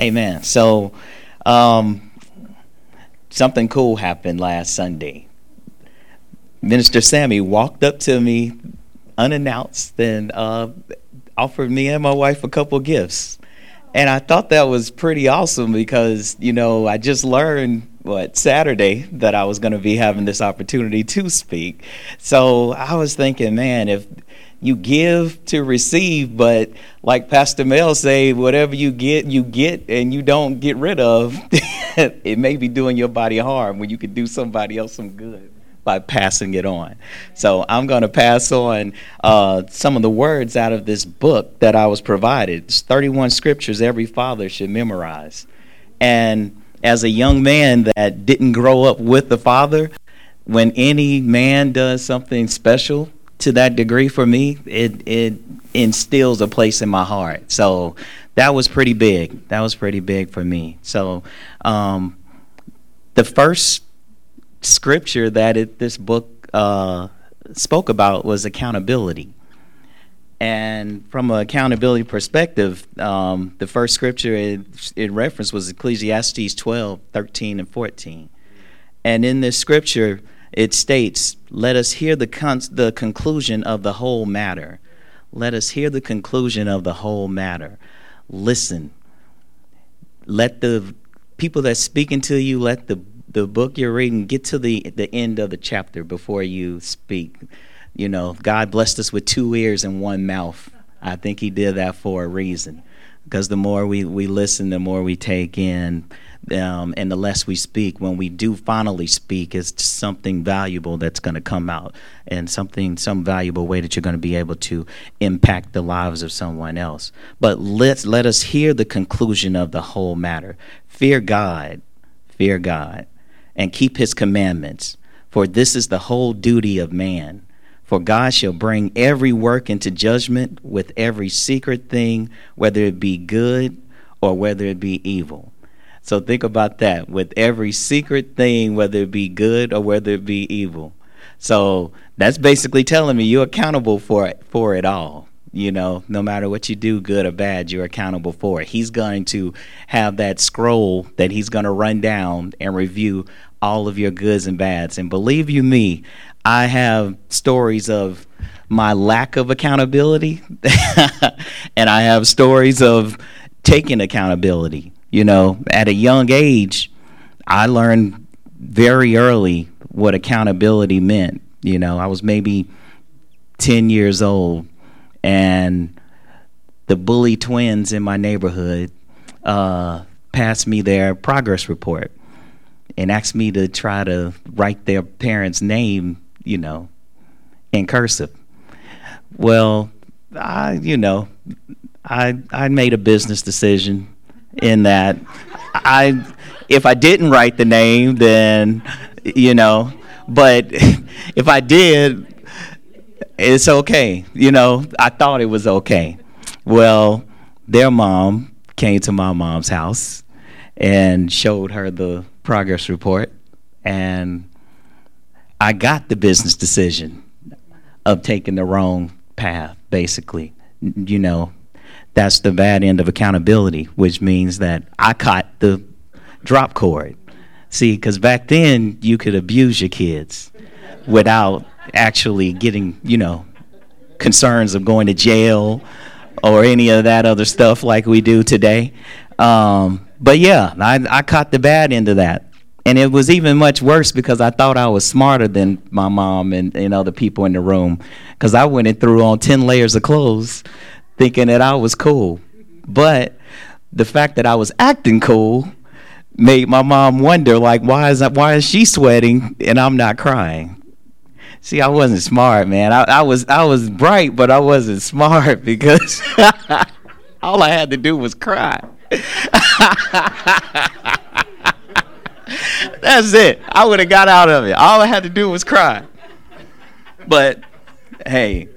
Amen. So, um, something cool happened last Sunday. Minister Sammy walked up to me unannounced and uh, offered me and my wife a couple gifts. And I thought that was pretty awesome because, you know, I just learned what Saturday that I was going to be having this opportunity to speak. So I was thinking, man, if you give to receive, but like Pastor Mel say, whatever you get, you get, and you don't get rid of, it may be doing your body harm when you could do somebody else some good by passing it on. So I'm going to pass on uh, some of the words out of this book that I was provided. It's 31 scriptures every father should memorize. And as a young man that didn't grow up with the father, when any man does something special, to that degree for me, it it instills a place in my heart. So that was pretty big. That was pretty big for me. So um, the first scripture that it, this book uh, spoke about was accountability. And from an accountability perspective, um, the first scripture it, it referenced was Ecclesiastes 12, 13, and 14. And in this scripture, it states, Let us hear the, con- the conclusion of the whole matter. Let us hear the conclusion of the whole matter. Listen. Let the people that speaking to you, let the, the book you're reading get to the, the end of the chapter before you speak. You know, God blessed us with two ears and one mouth. I think He did that for a reason. Because the more we, we listen, the more we take in um, and the less we speak, when we do finally speak, is something valuable that's going to come out, and something, some valuable way that you're going to be able to impact the lives of someone else. But let's let us hear the conclusion of the whole matter. Fear God, fear God, and keep His commandments, for this is the whole duty of man. For God shall bring every work into judgment with every secret thing, whether it be good or whether it be evil. So think about that with every secret thing, whether it be good or whether it be evil. So that's basically telling me you're accountable for it, for it all. You know, no matter what you do, good or bad, you're accountable for it. He's going to have that scroll that he's going to run down and review all of your goods and bads. And believe you me, I have stories of my lack of accountability, and I have stories of taking accountability. You know, at a young age, I learned very early what accountability meant. You know, I was maybe 10 years old, and the bully twins in my neighborhood uh, passed me their progress report and asked me to try to write their parents' name, you know, in cursive. Well, I, you know, I I made a business decision in that I if I didn't write the name then you know but if I did it's okay you know I thought it was okay. Well their mom came to my mom's house and showed her the progress report and I got the business decision of taking the wrong path basically you know that's the bad end of accountability, which means that I caught the drop cord. See, because back then you could abuse your kids without actually getting, you know, concerns of going to jail or any of that other stuff like we do today. Um, but yeah, I, I caught the bad end of that. And it was even much worse because I thought I was smarter than my mom and, and other people in the room. Because I went and threw on 10 layers of clothes thinking that I was cool. But the fact that I was acting cool made my mom wonder like why is that why is she sweating and I'm not crying? See, I wasn't smart, man. I, I was I was bright, but I wasn't smart because all I had to do was cry. That's it. I would have got out of it. All I had to do was cry. But hey,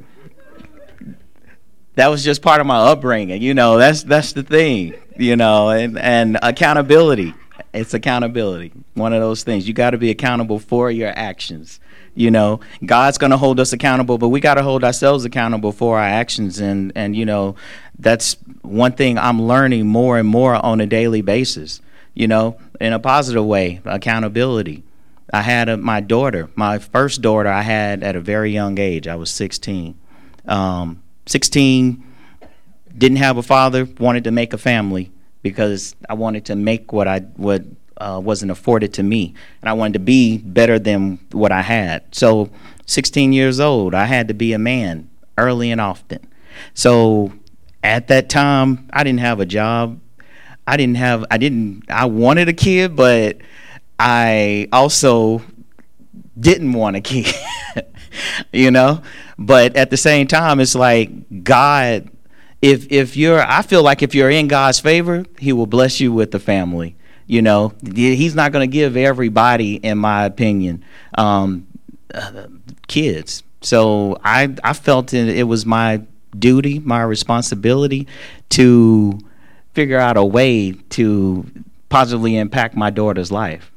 that was just part of my upbringing. You know, that's that's the thing. You know, and and accountability. It's accountability. One of those things. You got to be accountable for your actions. You know, God's going to hold us accountable, but we got to hold ourselves accountable for our actions. And and you know, that's one thing I'm learning more and more on a daily basis. You know, in a positive way, accountability. I had a, my daughter, my first daughter, I had at a very young age. I was 16. Um, 16, didn't have a father, wanted to make a family because I wanted to make what I what uh, wasn't afforded to me, and I wanted to be better than what I had. So, 16 years old, I had to be a man early and often. So, at that time, I didn't have a job. I didn't have. I didn't. I wanted a kid, but I also didn't want a kid. you know, but at the same time, it's like God. If if you're, I feel like if you're in God's favor, He will bless you with the family you know, he's not going to give everybody, in my opinion, um, kids. So I I felt it, it was my duty, my responsibility to figure out a way to positively impact my daughter's life.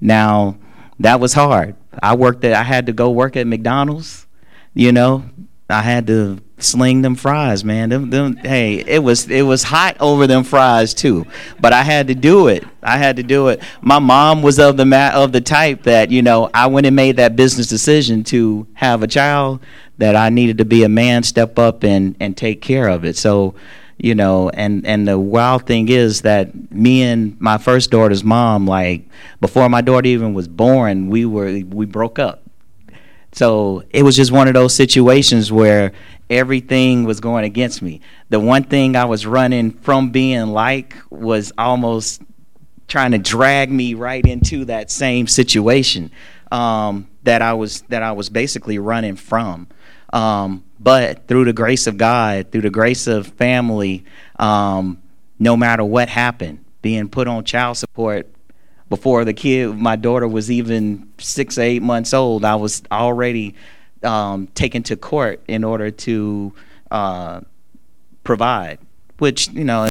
Now, that was hard. I worked at I had to go work at McDonald's, you know. I had to sling them fries, man. Them, them, hey, it was it was hot over them fries too, but I had to do it. I had to do it. My mom was of the ma- of the type that you know I went and made that business decision to have a child that I needed to be a man, step up and and take care of it. So, you know, and and the wild thing is that me and my first daughter's mom, like before my daughter even was born, we were we broke up. So it was just one of those situations where everything was going against me. The one thing I was running from being like was almost trying to drag me right into that same situation um, that I was that I was basically running from. Um, but through the grace of God, through the grace of family, um, no matter what happened, being put on child support before the kid, my daughter was even six or eight months old, I was already um, taken to court in order to uh, provide, which, you know,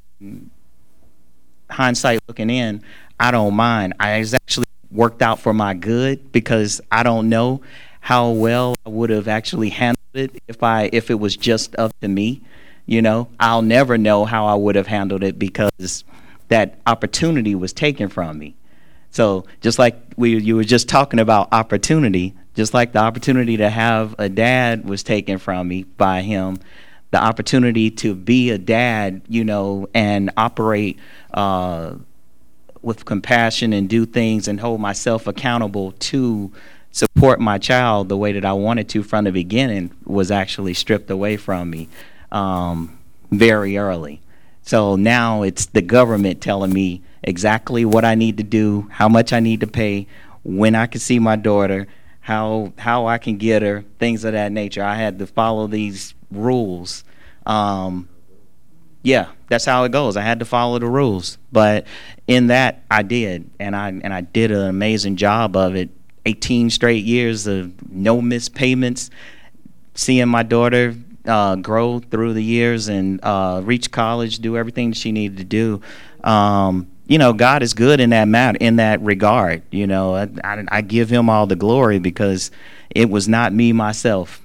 hindsight looking in, I don't mind. I actually worked out for my good because I don't know how well I would have actually handled it if I if it was just up to me. You know, I'll never know how I would have handled it because that opportunity was taken from me. So just like we you were just talking about opportunity, just like the opportunity to have a dad was taken from me by him, the opportunity to be a dad, you know, and operate uh, with compassion and do things and hold myself accountable to support my child the way that I wanted to from the beginning was actually stripped away from me um, very early. So now it's the government telling me exactly what I need to do, how much I need to pay, when I can see my daughter, how how I can get her, things of that nature. I had to follow these rules. Um, yeah, that's how it goes. I had to follow the rules, but in that I did, and I and I did an amazing job of it. 18 straight years of no missed payments, seeing my daughter uh, grow through the years and uh, reach college, do everything she needed to do. Um, you know, God is good in that matter, in that regard. You know, I, I, I give Him all the glory because it was not me myself.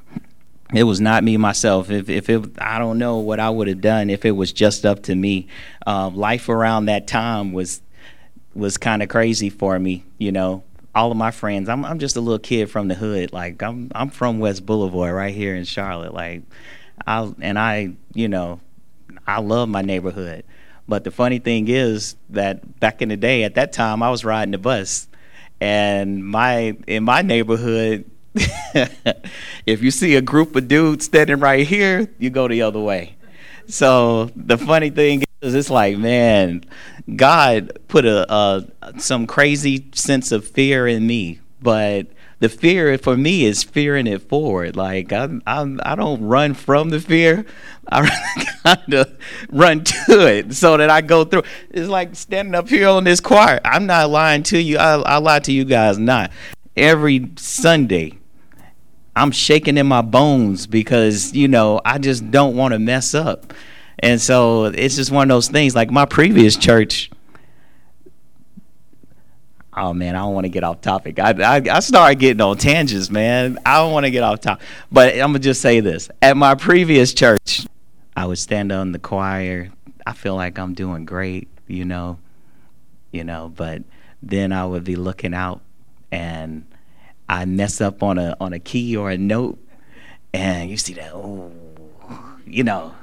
It was not me myself. If if it, I don't know what I would have done if it was just up to me. Uh, life around that time was was kind of crazy for me. You know, all of my friends. I'm I'm just a little kid from the hood. Like I'm I'm from West Boulevard, right here in Charlotte. Like, I and I, you know, I love my neighborhood. But the funny thing is that back in the day, at that time, I was riding the bus, and my in my neighborhood, if you see a group of dudes standing right here, you go the other way. So the funny thing it's like, man, God put a, some crazy sense of fear in me, but the fear for me is fearing it forward. Like I, I, I don't run from the fear. I kind of run to it so that I go through. It's like standing up here on this choir. I'm not lying to you. I, I lie to you guys not. Every Sunday, I'm shaking in my bones because you know I just don't want to mess up, and so it's just one of those things. Like my previous church Oh man, I don't want to get off topic. I, I I started getting on tangents, man. I don't want to get off topic. But I'm gonna just say this: at my previous church, I would stand on the choir. I feel like I'm doing great, you know, you know. But then I would be looking out, and I mess up on a on a key or a note, and you see that, oh, you know,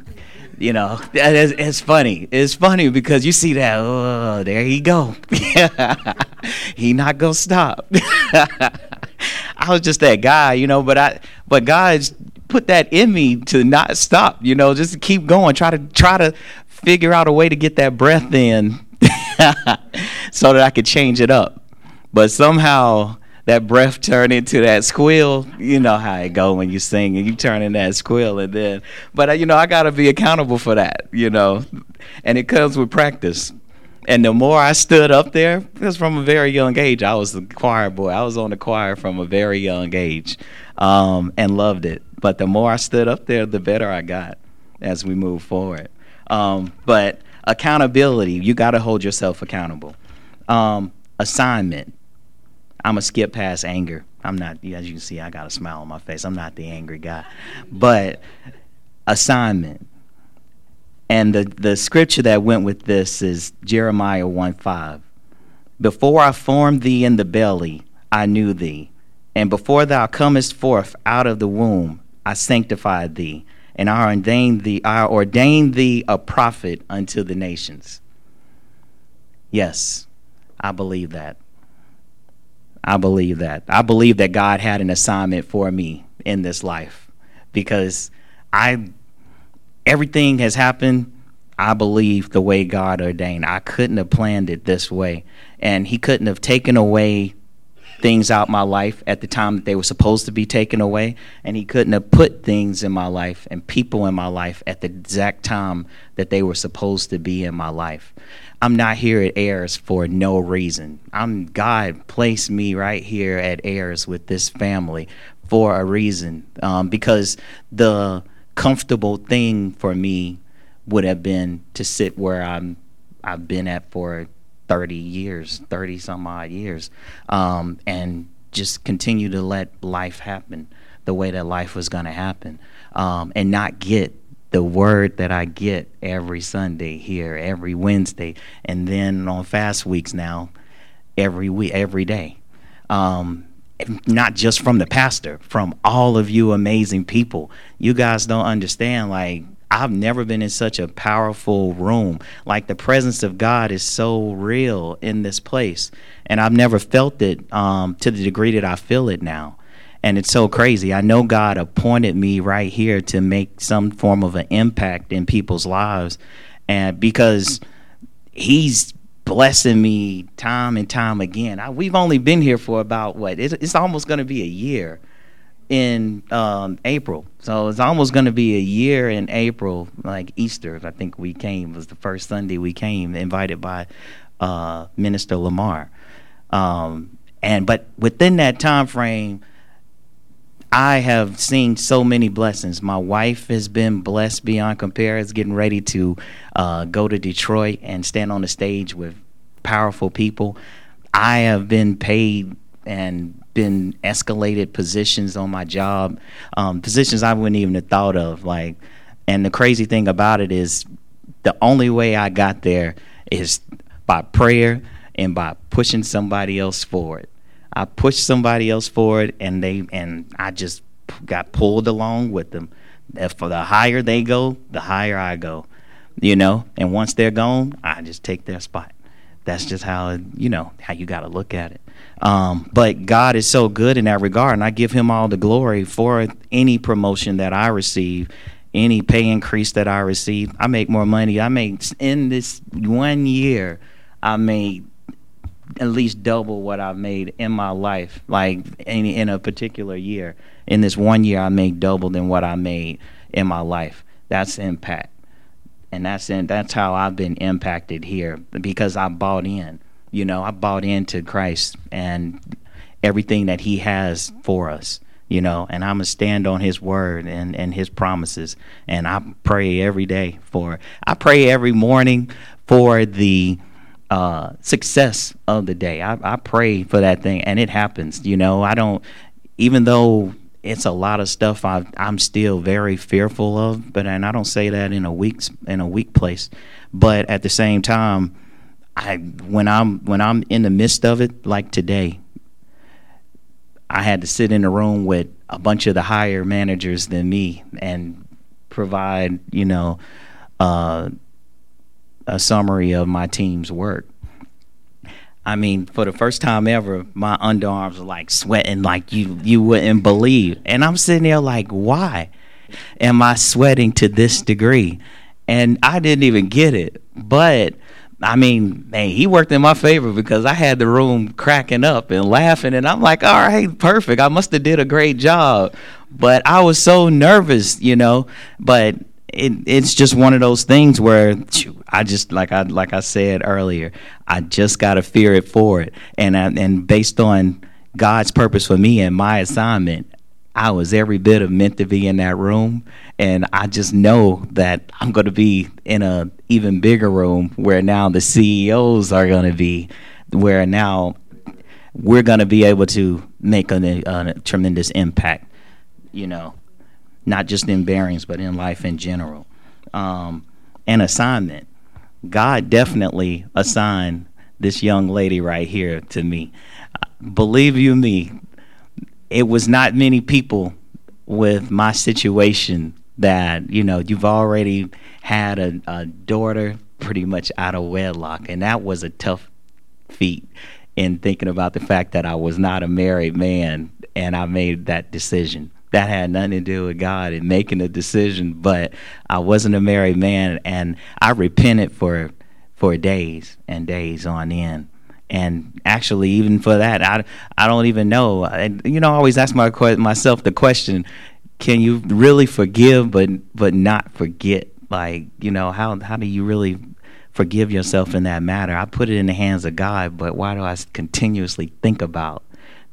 you know, it's, it's funny. It's funny because you see that, oh, there he go. he not gonna stop. I was just that guy, you know, but I, but God's put that in me to not stop, you know, just to keep going, try to try to figure out a way to get that breath in, so that I could change it up. But somehow that breath turn into that squeal. You know how it go when you sing and you turn in that squeal, and then, but uh, you know I got to be accountable for that. You know, and it comes with practice. And the more I stood up there, because from a very young age, I was the choir boy. I was on the choir from a very young age, um, and loved it. But the more I stood up there, the better I got as we move forward. Um, but accountability, you got to hold yourself accountable. Um, assignment I'm gonna skip past anger. I'm not, as you can see, I got a smile on my face. I'm not the angry guy, but assignment. And the the scripture that went with this is Jeremiah 1 5. Before I formed thee in the belly, I knew thee. And before thou comest forth out of the womb, I sanctified thee, and I ordained thee, I ordained thee a prophet unto the nations. Yes, I believe that. I believe that. I believe that God had an assignment for me in this life because I everything has happened I believe the way God ordained. I couldn't have planned it this way. And he couldn't have taken away things out my life at the time that they were supposed to be taken away and he couldn't have put things in my life and people in my life at the exact time that they were supposed to be in my life I'm not here at Ayers for no reason. I'm God placed me right here at Ayers with this family for a reason. Um, because the comfortable thing for me would have been to sit where I'm I've been at for 30 years, 30 some odd years, um, and just continue to let life happen the way that life was going to happen, um, and not get the word that I get every Sunday here, every Wednesday, and then on fast weeks now, every week, every day. Um, not just from the pastor, from all of you amazing people. You guys don't understand. Like, I've never been in such a powerful room. Like, the presence of God is so real in this place. And I've never felt it um, to the degree that I feel it now and it's so crazy. I know God appointed me right here to make some form of an impact in people's lives, and because He's blessing me time and time again. I, we've only been here for about what? It's, it's almost going to be a year in um, April, so it's almost going to be a year in April, like Easter. I think we came was the first Sunday we came, invited by uh, Minister Lamar. Um, and but within that time frame I have seen so many blessings. My wife has been blessed beyond compare. Is getting ready to uh, go to Detroit and stand on the stage with powerful people. I have been paid and been escalated positions on my job, um, positions I wouldn't even have thought of. Like, and the crazy thing about it is, the only way I got there is by prayer and by pushing somebody else forward. I pushed somebody else forward, and they and I just got pulled along with them. If for the higher they go, the higher I go. You know, and once they're gone, I just take their spot. That's just how you know how you got to look at it. Um, but God is so good in that regard, and I give Him all the glory for any promotion that I receive, any pay increase that I receive. I make more money. I make in this one year, I made at least double what I've made in my life, like in, in a particular year. In this one year, I made double than what I made in my life. That's impact, and that's in, that's how I've been impacted here because I bought in. You know, I bought into Christ and everything that He has for us. You know, and I'm gonna stand on His word and and His promises, and I pray every day for. I pray every morning for the uh, success of the day. I, I pray for that thing, and it happens. You know, I don't, even though it's a lot of stuff I, I'm still very fearful of, but and I don't say that in a weak in a weak place, but at the same time, I when I'm when I'm in the midst of it, like today, I had to sit in a room with a bunch of the higher managers than me and provide, you know, uh, a summary of my team's work. I mean, for the first time ever, my underarms were like sweating like you you wouldn't believe. And I'm sitting there like, why am I sweating to this degree? And I didn't even get it. But I mean, man, he worked in my favor because I had the room cracking up and laughing, and I'm like, all right, perfect. I must have did a great job, but I was so nervous, you know. But it, it's just one of those things where I just like I like I said earlier, I just gotta fear it for it, and I, and based on God's purpose for me and my assignment, I was every bit of meant to be in that room, and I just know that I'm to be in a even bigger room where now the CEOs are to be, where now we're to be able to make a, a tremendous impact, you know not just in bearings, but in life in general. Um, an assignment. God definitely assigned this young lady right here to me. Believe you me, it was not many people with my situation that, you know, you've already had a, a daughter pretty much out of wedlock, and that was a tough feat in thinking about the fact that I was not a married man and I made that decision that had nothing to do with God and making a decision. But I wasn't a married man, and I repented for for days and days on end. And actually, even for that, I I don't even know. And you know, I always ask my myself the question: Can you really forgive, but but not forget? Like, you know, how how do you really forgive yourself in that matter? I put it in the hands of God, but why do I continuously think about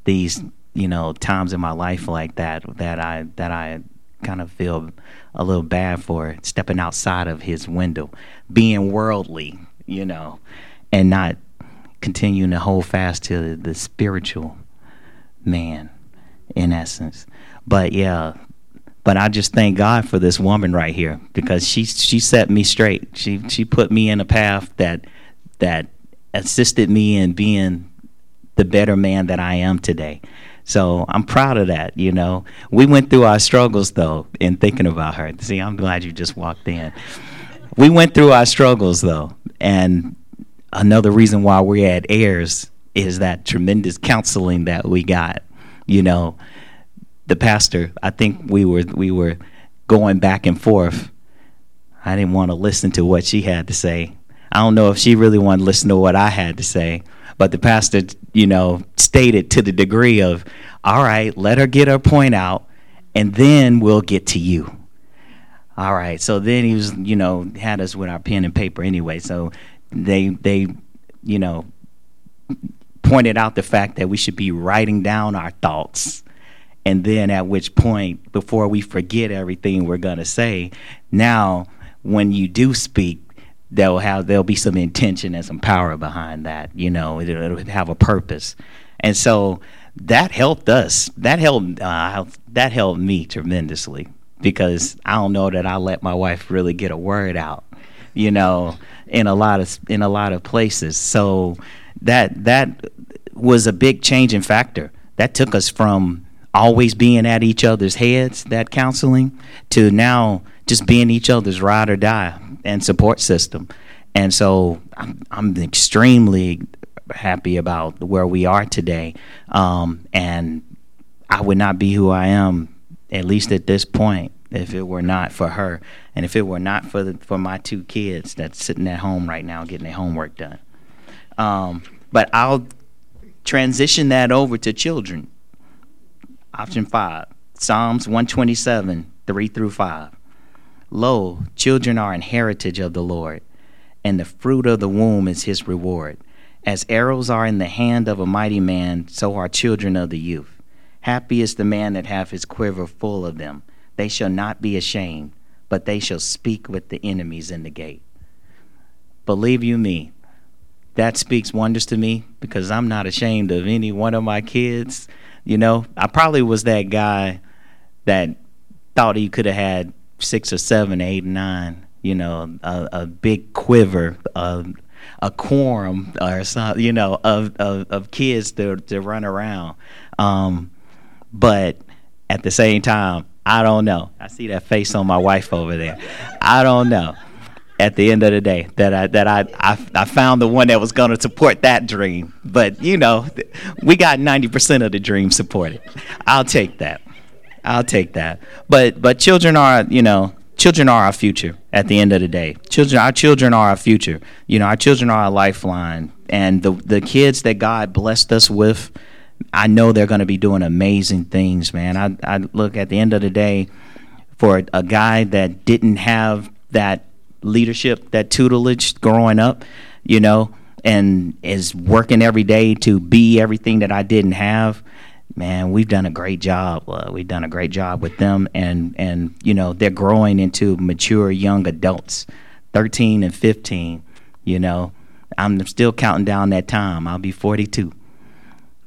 these you know times in my life like that that I that I kind of feel a little bad for stepping outside of his window, being worldly, you know, and not continuing to hold fast to the spiritual man in essence. But yeah, but I just thank God for this woman right here because she she set me straight. She she put me in a path that that assisted me in being the better man that I am today. So I'm proud of that, you know. We went through our struggles though in thinking about her. See, I'm glad you just walked in. We went through our struggles though, and another reason why we're at Ayers is that tremendous counseling that we got. You know, the pastor, I think we were we were going back and forth. I didn't want to listen to what she had to say. I don't know if she really wanted to listen to what I had to say. But the pastor, you know, stated to the degree of, all right, let her get her point out, and then we'll get to you. All right. So then he was, you know, had us with our pen and paper anyway. So they they, you know, pointed out the fact that we should be writing down our thoughts. And then at which point, before we forget everything we're gonna say, now when you do speak, there'll have there'll be some intention and some power behind that. You know, it'll, it'll have a purpose, and so that helped us. That helped uh, that helped me tremendously because I don't know that I let my wife really get a word out. You know, in a lot of in a lot of places. So that that was a big changing factor. That took us from always being at each other's heads, that counseling, to now just being each other's ride or die and support system. And so I'm, I'm extremely happy about where we are today. Um, and I would not be who I am, at least at this point, if it were not for her, and if it were not for the, for my two kids that's sitting at home right now getting their homework done. Um, but I'll transition that over to children. Option five, Psalms 127, 3 through 5. Lo, children are an heritage of the Lord, and the fruit of the womb is his reward. As arrows are in the hand of a mighty man, so are children of the youth. Happy is the man that hath his quiver full of them. They shall not be ashamed, but they shall speak with the enemies in the gate. Believe you me, that speaks wonders to me because I'm not ashamed of any one of my kids. You know, I probably was that guy that thought he could have had six or seven, eight, nine. You know, a, a big quiver, a, a quorum, or some, you know, of, of, of kids to to run around. Um, but at the same time, I don't know. I see that face on my wife over there. I don't know. At the end of the day, that I that I I, I found the one that was going to support that dream. But you know, we got ninety percent of the dream supported. I'll take that. I'll take that. But but children are you know children are our future. At the end of the day, children our children are our future. You know, our children are our lifeline, and the the kids that God blessed us with I know they're going to be doing amazing things, man. I, I look at the end of the day for a, a guy that didn't have that leadership, that tutelage growing up, you know, and is working every day to be everything that I didn't have. Man, we've done a great job. Uh, we've done a great job with them, and and you know they're growing into mature young adults, thirteen and fifteen. You know, I'm still counting down that time. I'll be forty two.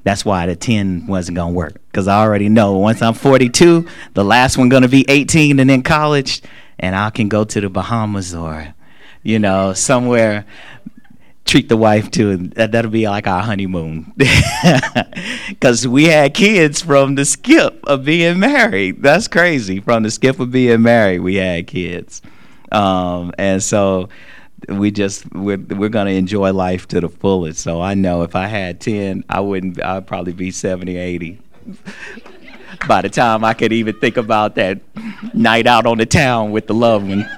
That's why the 10 wasn't to work because I already know once I'm 42, the last one to be 18 and in college, and I can go to the Bahamas or, you know, somewhere treat the wife to that, that'll be like our honeymoon because we had kids from the skip of being married that's crazy from the skip of being married we had kids um, and so we just we're we're gonna enjoy life to the fullest. So I know if I had ten, I wouldn't. I'd probably be 70, 80. By the time I could even think about that night out on the town with the loved one.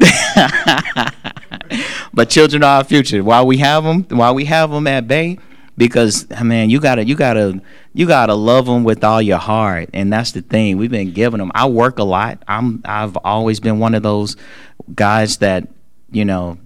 but children are our future. While we have them, while we have them at bay, because ah, man, you gotta you gotta you gotta love them with all your heart, and that's the thing. We've been giving them. I work a lot. I'm I've always been one of those guys that you know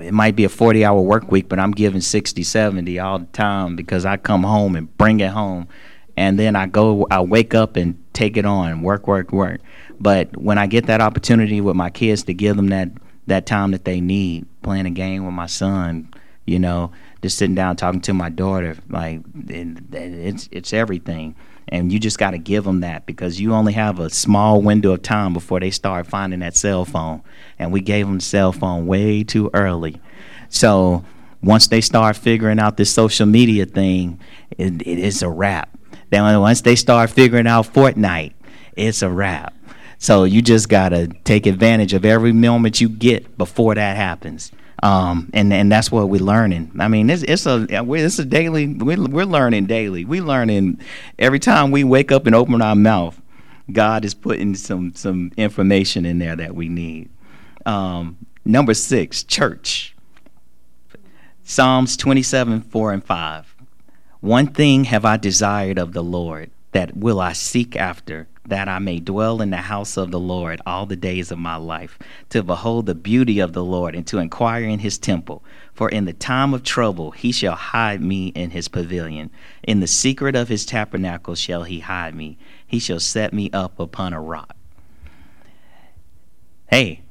it might be a 40 hour work week, but I'm giving 60, 70 all the time because I come home and bring it home. And then I go, I wake up and take it on, work, work, work. But when I get that opportunity with my kids to give them that, that time that they need, playing a game with my son, you know, just sitting down talking to my daughter, like it, it's it's everything. And you just got to give them that because you only have a small window of time before they start finding that cell phone. And we gave them the cell phone way too early. So once they start figuring out this social media thing it, it is a wrap. Then once they start figuring out fortnite it's a wrap so you just got to take advantage of every moment you get before that happens um, and and that's what we're learning. I mean, it's it's a it's a daily. We're, we're learning daily. We learning every time we wake up and open our mouth. God is putting some some information in there that we need. Um, number six, church. Psalms twenty seven four and five. One thing have I desired of the Lord, that will I seek after that I may dwell in the house of the Lord all the days of my life, to behold the beauty of the Lord and to inquire in his temple. For in the time of trouble he shall hide me in his pavilion. In the secret of his tabernacle shall he hide me. He shall set me up upon a rock. Hey,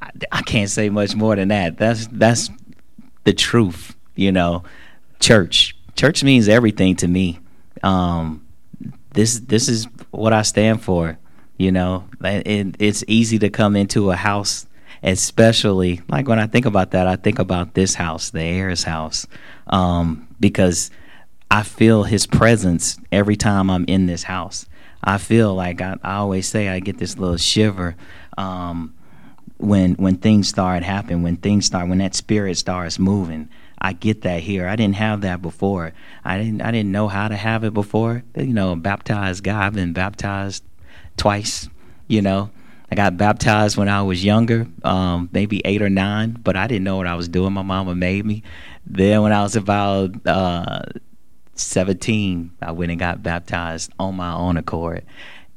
I, I can't say much more than that. That's that's the truth, you know. Church, church means everything to me. Um, this this is what I stand for. You know, it, it's easy to come into a house, especially like when I think about that, I think about this house, the heir's house, um, because I feel His presence every time I'm in this house. I feel like I, I always say I get this little shiver um, when when things start happening, when things start, when that spirit starts moving. I get that here. I didn't have that before. I didn't I didn't know how to have it before. You know, baptized guy. I've been baptized twice. You know, I got baptized when I was younger, um, maybe eight or nine, but I didn't know what I was doing. My mama made me. Then when I was about uh, 17, I went and got baptized on my own accord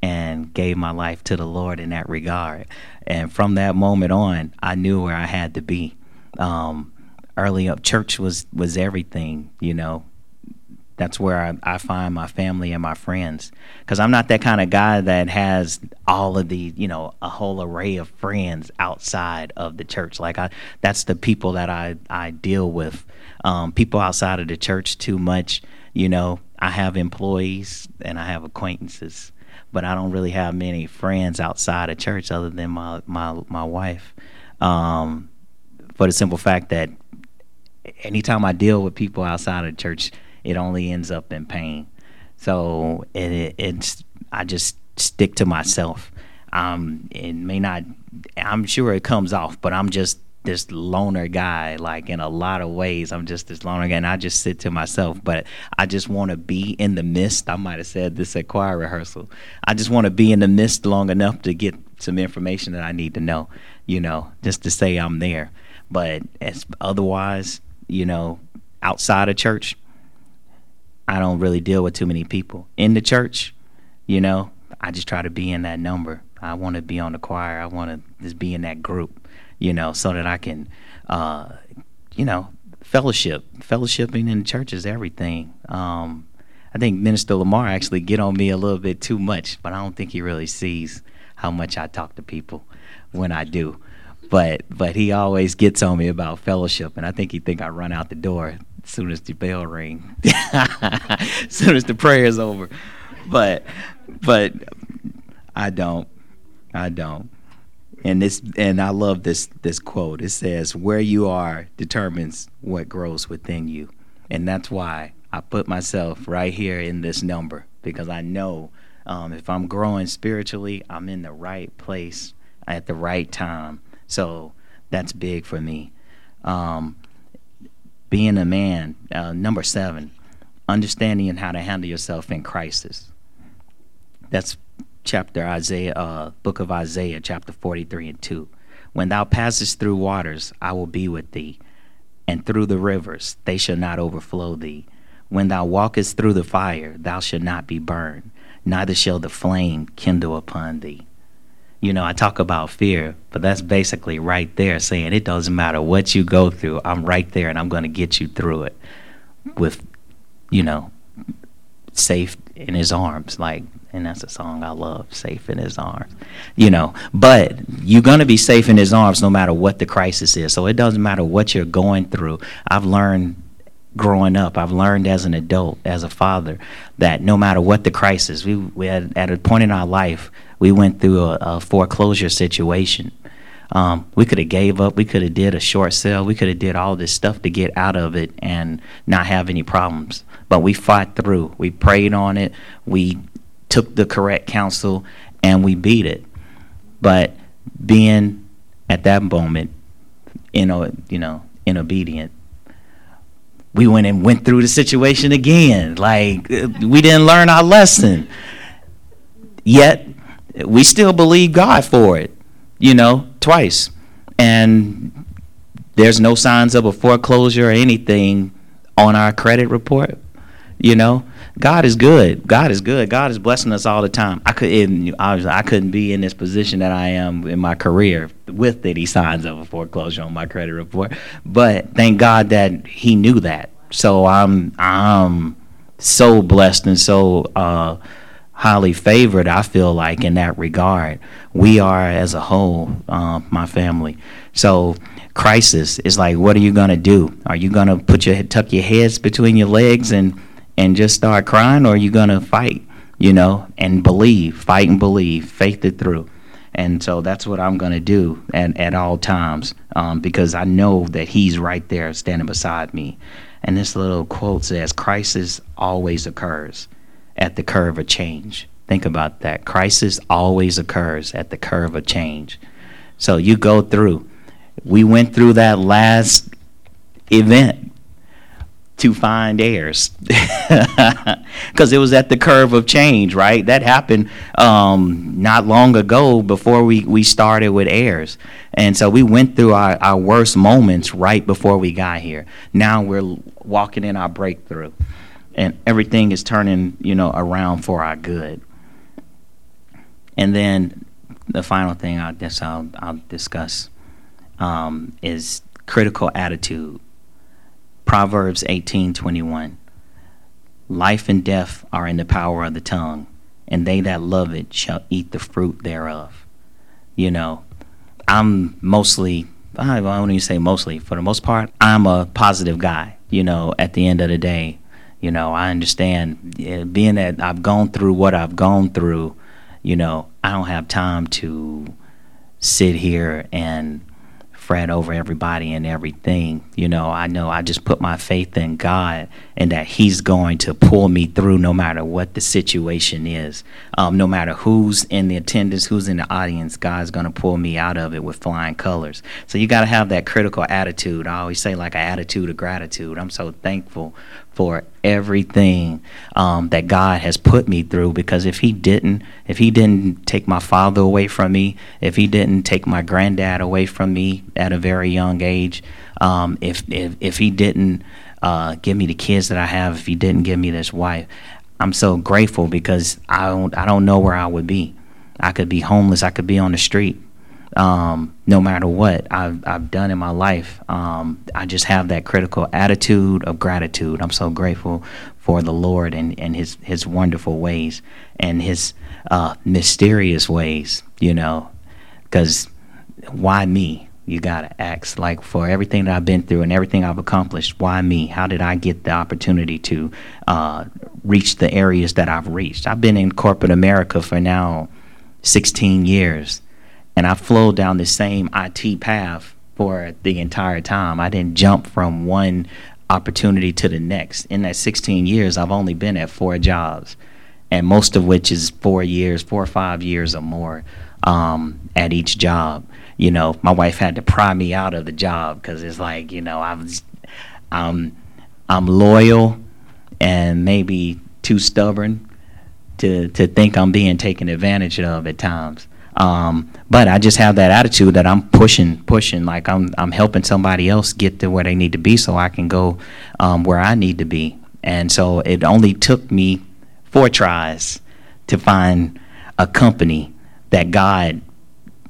and gave my life to the Lord in that regard. And from that moment on, I knew where I had to be. Um, early up, church was was everything. You know, that's where I, I find my family and my friends. Because I'm not that kind of guy that has all of the, you know, a whole array of friends outside of the church. Like I, that's the people that I I deal with. um, people outside of the church too much. You know, I have employees and I have acquaintances, but I don't really have many friends outside of church other than my my my wife. Um, for the simple fact that anytime I deal with people outside of church, it only ends up in pain. So it, it, it's I just stick to myself. Um, it may not. I'm sure it comes off, but I'm just this loner guy. Like in a lot of ways, I'm just this loner guy, and I just sit to myself. But I just want to be in the midst. I might have said this at choir rehearsal. I just want to be in the midst long enough to get some information that I need to know. You know, just to say I'm there. But as otherwise, you know, outside of church, I don't really deal with too many people. In the church, you know, I just try to be in that number. I want to be on the choir. I want to just be in that group, you know, so that I can, uh, you know, fellowship. Fellowshipping in church is everything. Um, I think Minister Lamar actually get on me a little bit too much, but I don't think he really sees how much I talk to people when I do. But but he always gets on me about fellowship, and I think he think I run out the door as soon as the bell ring, as soon as the prayer is over. But but I don't. I don't. And this and I love this this quote. It says, "Where you are determines what grows within you." And that's why I put myself right here in this number because I know um, if I'm growing spiritually, I'm in the right place at the right time. So that's big for me. Um, being a man, uh, number seven, understanding how to handle yourself in crisis. That's chapter Isaiah, uh, book of Isaiah, chapter 43 and 2. When thou passest through waters, I will be with thee, and through the rivers, they shall not overflow thee. When thou walkest through the fire, thou shalt not be burned, neither shall the flame kindle upon thee. You know, I talk about fear, but that's basically right there saying it doesn't matter what you go through, I'm right there and I'm going to get you through it with, you know, safe in his arms. Like, and that's a song I love, Safe in His Arms. You know, but you're going to be safe in His arms no matter what the crisis is. So it doesn't matter what you're going through. I've learned growing up, I've learned as an adult, as a father, that no matter what the crisis, we, we had, at a point in our life, we went through a, a foreclosure situation. Um, we could have gave up. We could have did a short sale. We could have did all this stuff to get out of it and not have any problems. But we fought through. We prayed on it. We took the correct counsel and we beat it. But being at that moment, you know, you know, inobedient, we went and went through the situation again. Like we didn't learn our lesson. Yet we still believe God for it, you know, twice. And there's no signs of a foreclosure or anything on our credit report, you know. God is good. God is good. God is blessing us all the time. I couldn't. I, I couldn't be in this position that I am in my career with any signs of a foreclosure on my credit report. But thank God that He knew that. So I'm I'm so blessed and so uh, highly favored. I feel like in that regard, we are as a whole, uh, my family. So crisis is like, what are you gonna do? Are you gonna put your tuck your heads between your legs and and just start crying, or are you gonna fight? You know, and believe, fight and believe, faith it through. And so that's what I'm gonna do at at all times, um, because I know that He's right there, standing beside me. And this little quote says, "Crisis always occurs at the curve of change." Think about that. Crisis always occurs at the curve of change. So you go through. We went through that last event to find heirs because it was at the curve of change right that happened um, not long ago before we, we started with heirs and so we went through our, our worst moments right before we got here now we're walking in our breakthrough and everything is turning you know around for our good and then the final thing i guess i'll, I'll discuss um, is critical attitude Proverbs 18:21 Life and death are in the power of the tongue, and they that love it shall eat the fruit thereof. You know, I'm mostly I don't even say mostly, for the most part, I'm a positive guy. you know, at the end of the day. You know, I understand yeah, being that I've gone through what I've gone through, you know, I don't have time to sit here and fret over everybody and everything. You know, I know I just put my faith in God and that He's going to pull me through no matter what the situation is. Um, no matter who's in the attendance, who's in the audience, God's going to pull me out of it with flying colors. So you got to have that critical attitude. I always say, like, an attitude of gratitude. I'm so thankful for everything um, that God has put me through. Because if He didn't, if He didn't take my father away from me, if He didn't take my granddad away from me at a very young age, um, if if if He didn't uh, give me the kids that I have, if He didn't give me this wife, I'm so grateful because I don't I don't know where I would be. I could be homeless. I could be on the street um, no matter what I've, I've done in my life. Um, I just have that critical attitude of gratitude. I'm so grateful for the Lord and, and his, his wonderful ways and his uh, mysterious ways, you know, because why me? You got to ask, like, for everything that I've been through and everything I've accomplished, why me? How did I get the opportunity to uh, reach the areas that I've reached? I've been in corporate America for now 16 years and I flowed down the same IT path for the entire time. I didn't jump from one opportunity to the next. In that 16 years, I've only been at four jobs, and most of which is four years, four or five years or more um, at each job. You know, my wife had to pry me out of the job because it's like, you know, I was, um, I'm loyal and maybe too stubborn to to think I'm being taken advantage of at times. Um, but I just have that attitude that I'm pushing, pushing, like I'm I'm helping somebody else get to where they need to be, so I can go um, where I need to be. And so it only took me four tries to find a company that God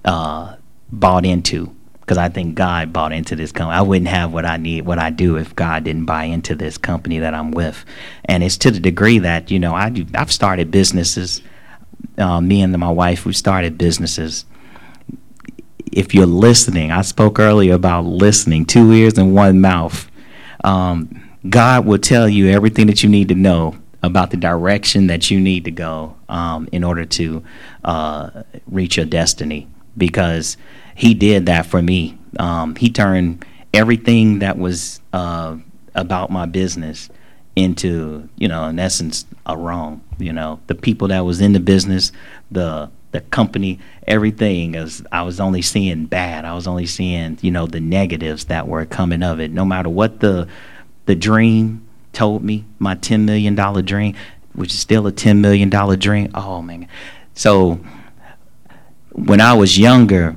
uh, bought into. Because I think God bought into this company. I wouldn't have what I need, what I do, if God didn't buy into this company that I'm with. And it's to the degree that you know I I've started businesses uh, me and my wife, we started businesses. If you're listening, I spoke earlier about listening, two ears and one mouth. Um, God will tell you everything that you need to know about the direction that you need to go um, in order to uh, reach your destiny because He did that for me. Um, he turned everything that was uh, about my business into, you know, in essence, a wrong. You know, the people that was in the business, the the company, everything as I was only seeing bad. I was only seeing, you know, the negatives that were coming of it. No matter what the the dream told me, my ten million dollar dream, which is still a ten million dollar dream. Oh man. So when I was younger,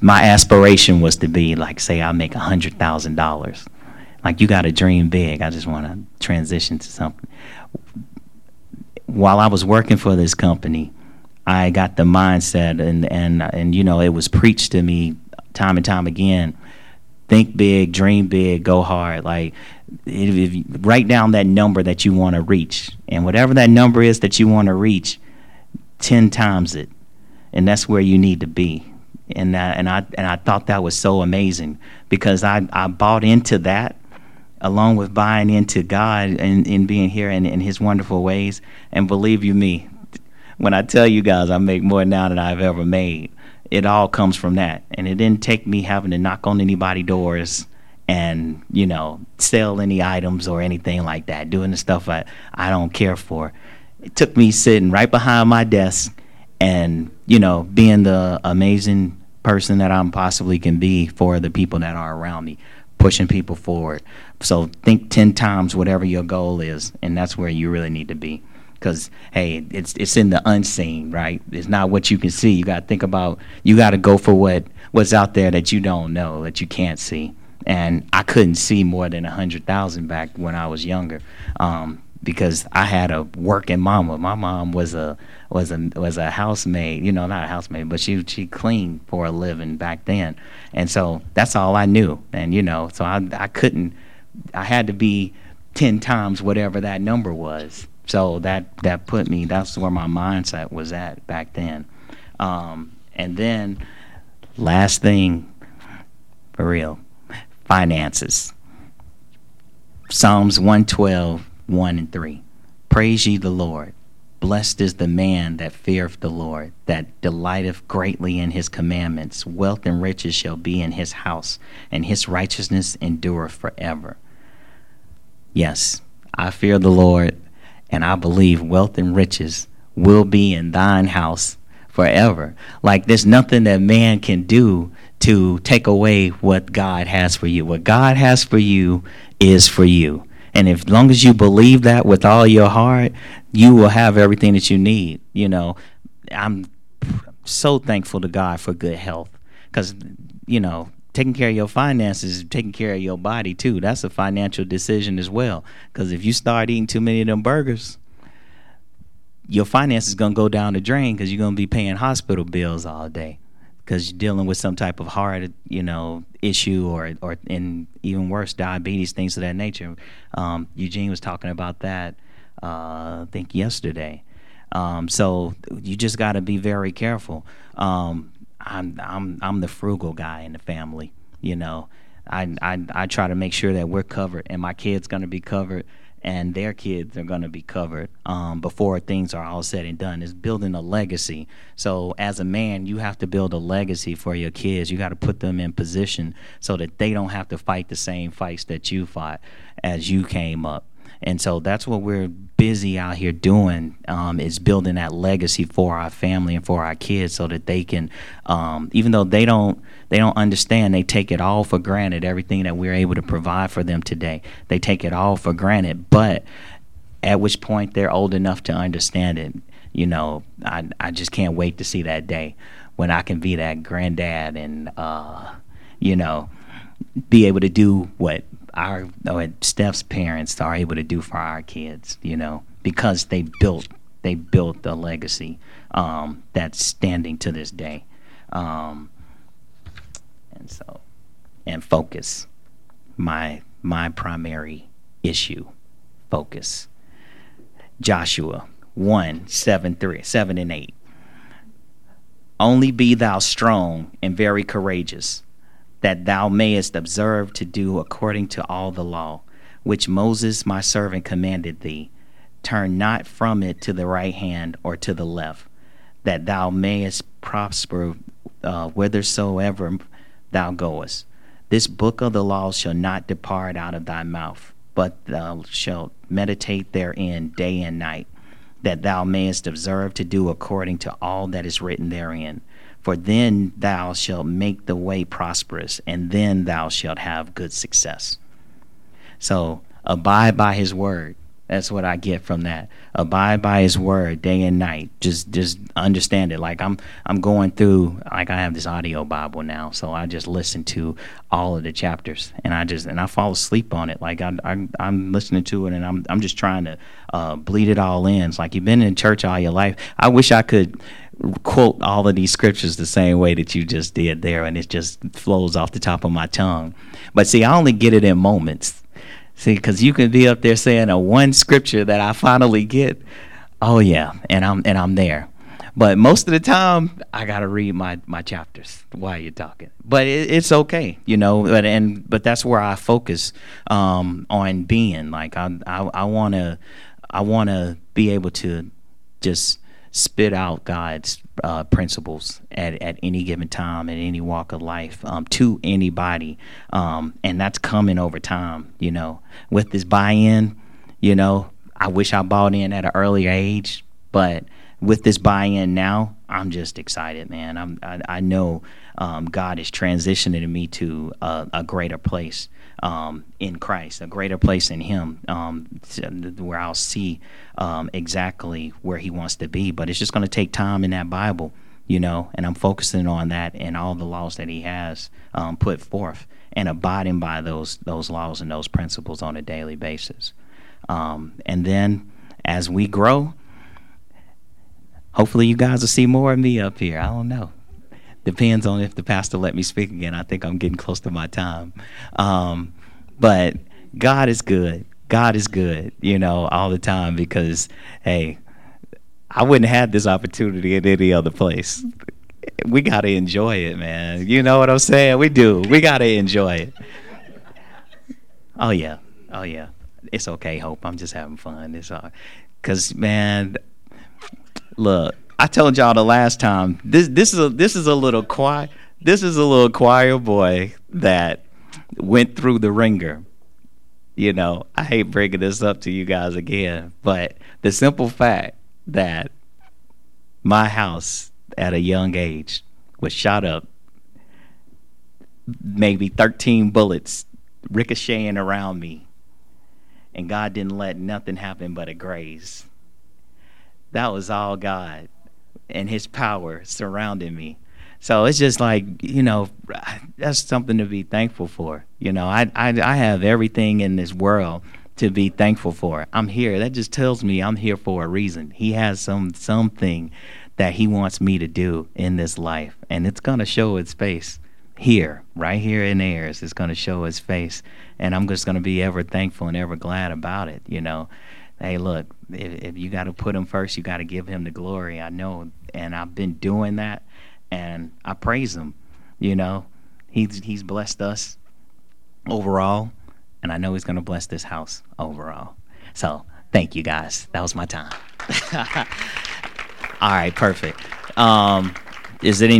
my aspiration was to be like say I make a hundred thousand dollars like you got to dream big. I just want to transition to something. While I was working for this company, I got the mindset, and and and you know, it was preached to me time and time again. Think big, dream big, go hard. Like, if, if write down that number that you want to reach, and whatever that number is that you want to reach, ten times it, and that's where you need to be. And uh, and I and I thought that was so amazing because I I bought into that along with buying into God and, and being here in, in His wonderful ways. And believe you me, when I tell you guys I make more now than I've ever made, it all comes from that. And it didn't take me having to knock on anybody doors and, you know, sell any items or anything like that, doing the stuff I, I don't care for. It took me sitting right behind my desk and, you know, being the amazing person that I'm possibly can be for the people that are around me pushing people forward. So think 10 times whatever your goal is, and that's where you really need to be. Because, hey, it's, it's in the unseen, right? It's not what you can see. You got to think about, you got to go for what, what's out there that you don't know, that you can't see. And I couldn't see more than 100,000 back when I was younger. Um, because I had a working mama. My mom was a was a was a housemaid, you know, not a housemaid, but she she cleaned for a living back then, and so that's all I knew. And you know, so I I couldn't, I had to be ten times whatever that number was. So that that put me. That's where my mindset was at back then. Um, and then, last thing, for real, finances Psalms 112, 1 and 3. Praise ye the Lord. Blessed is the man that feareth the Lord, that delighteth greatly in his commandments. Wealth and riches shall be in his house, and his righteousness endureth forever. Yes, I fear the Lord, and I believe wealth and riches will be in thine house forever. Like there's nothing that man can do to take away what God has for you. What God has for you is for you. And if long as you believe that with all your heart, you will have everything that you need. You know, I'm so thankful to God for good health because, you know, taking care of your finances, taking care of your body too. That's a financial decision as well. Because if you start eating too many of them burgers, your finances gonna go down the drain because you're gonna be paying hospital bills all day because you're dealing with some type of heart, you know, issue or or and even worse, diabetes, things of that nature. Um, Eugene was talking about that, uh, I think yesterday. Um, so you just got to be very careful. Um, I'm I'm I'm the frugal guy in the family. You know, I I I try to make sure that we're covered, and my kids gonna be covered and their kids are going to be covered um, before things are all said and done. Is building a legacy. So as a man you have to build a legacy for your kids. You got to put them in position so that they don't have to fight the same fights that you fought as you came up and so that's what we're busy out here doing um, is building that legacy for our family and for our kids so that they can um, even though they don't they don't understand they take it all for granted everything that we're able to provide for them today. They take it all for granted but at which point they're old enough to understand it. You know i, I just can't wait to see that day when i can be that granddad and uh, you know be able to do what our what Steph's parents are able to do for our kids, you know, because they built they built a legacy um, that's standing to this day, um, and so and focus, my my primary issue, focus. Joshua one seven three seven and eight. Only be thou strong and very courageous that thou mayest observe to do according to all the law, which Moses my servant commanded thee. Turn not from it to the right hand or to the left, that thou mayest prosper uh, whithersoever thou goest. This book of the law shall not depart out of thy mouth, but thou shalt meditate therein day and night, that thou mayest observe to do according to all that is written therein for then thou shalt make the way prosperous, and then thou shalt have good success. So abide by his word. That's what I get from that. Abide by his word day and night. Just just understand it. Like I'm I'm going through like I have this audio Bible now, so I just listen to all of the chapters and I just and I fall asleep on it. Like I, I I'm listening to it and I'm I'm just trying to uh, bleed it all in. It's like you've been in church all your life. I wish I could quote all of these scriptures the same way that you just did there, and it just flows off the top of my tongue. But see, I only get it in moments. See, because you can be up there saying a one scripture that I finally get. Oh yeah, and I'm and I'm there. But most of the time, I gotta read my, my chapters while you're talking. But it, it's okay, you know. But and but that's where I focus um, on being. Like I I, I wanna I wanna be able to just spit out God's uh, principles at, at any given time, at any walk of life, um, to anybody. Um, and that's coming over time, you know. With this buy in, you know, I wish I bought in at an earlier age, but with this buy in now, I'm just excited, man. I'm, I, I know um, God is transitioning me to a, a greater place um, in Christ, a greater place in Him, um, where I'll see um, exactly where He wants to be. But it's just going to take time in that Bible, you know, and I'm focusing on that and all the laws that He has um, put forth and abiding by those those laws and those principles on a daily basis. Um, and then as we grow, hopefully you guys will see more of me up here. I don't know depends on if the pastor let me speak again. I think I'm getting close to my time. Um, but God is good. God is good, you know, all the time because, hey, I wouldn't have this opportunity in any other place. We got to enjoy it, man. You know what I'm saying? We do. We got to enjoy it. Oh, yeah. Oh, yeah. it's okay, Hope. I'm just having fun. It's all, cause man, look, I told y'all the last time. This this is a this is a little choir. This is a little choir boy that went through the wringer. You know, I hate bringing this up to you guys again, but the simple fact that my house at a young age was shot up, maybe 13 bullets ricocheting around me, and God didn't let nothing happen but a graze. That was all God and His power surrounding me. So it's just like you know, that's something to be thankful for. You know, I I, I have everything in this world to be thankful for. I'm here. That just tells me I'm here for a reason. He has some something that he wants me to do in this life, and it's gonna show its face here, right here in Ayers. It's gonna show its face, and I'm just gonna be ever thankful and ever glad about it. You know, hey, look, if, if you got to put him first, you got to give him the glory. I know, and I've been doing that, and I praise him. You know, he's he's blessed us overall, and I know he's gonna bless this house overall. So thank you guys. That was my time. All right, perfect. Um, is it any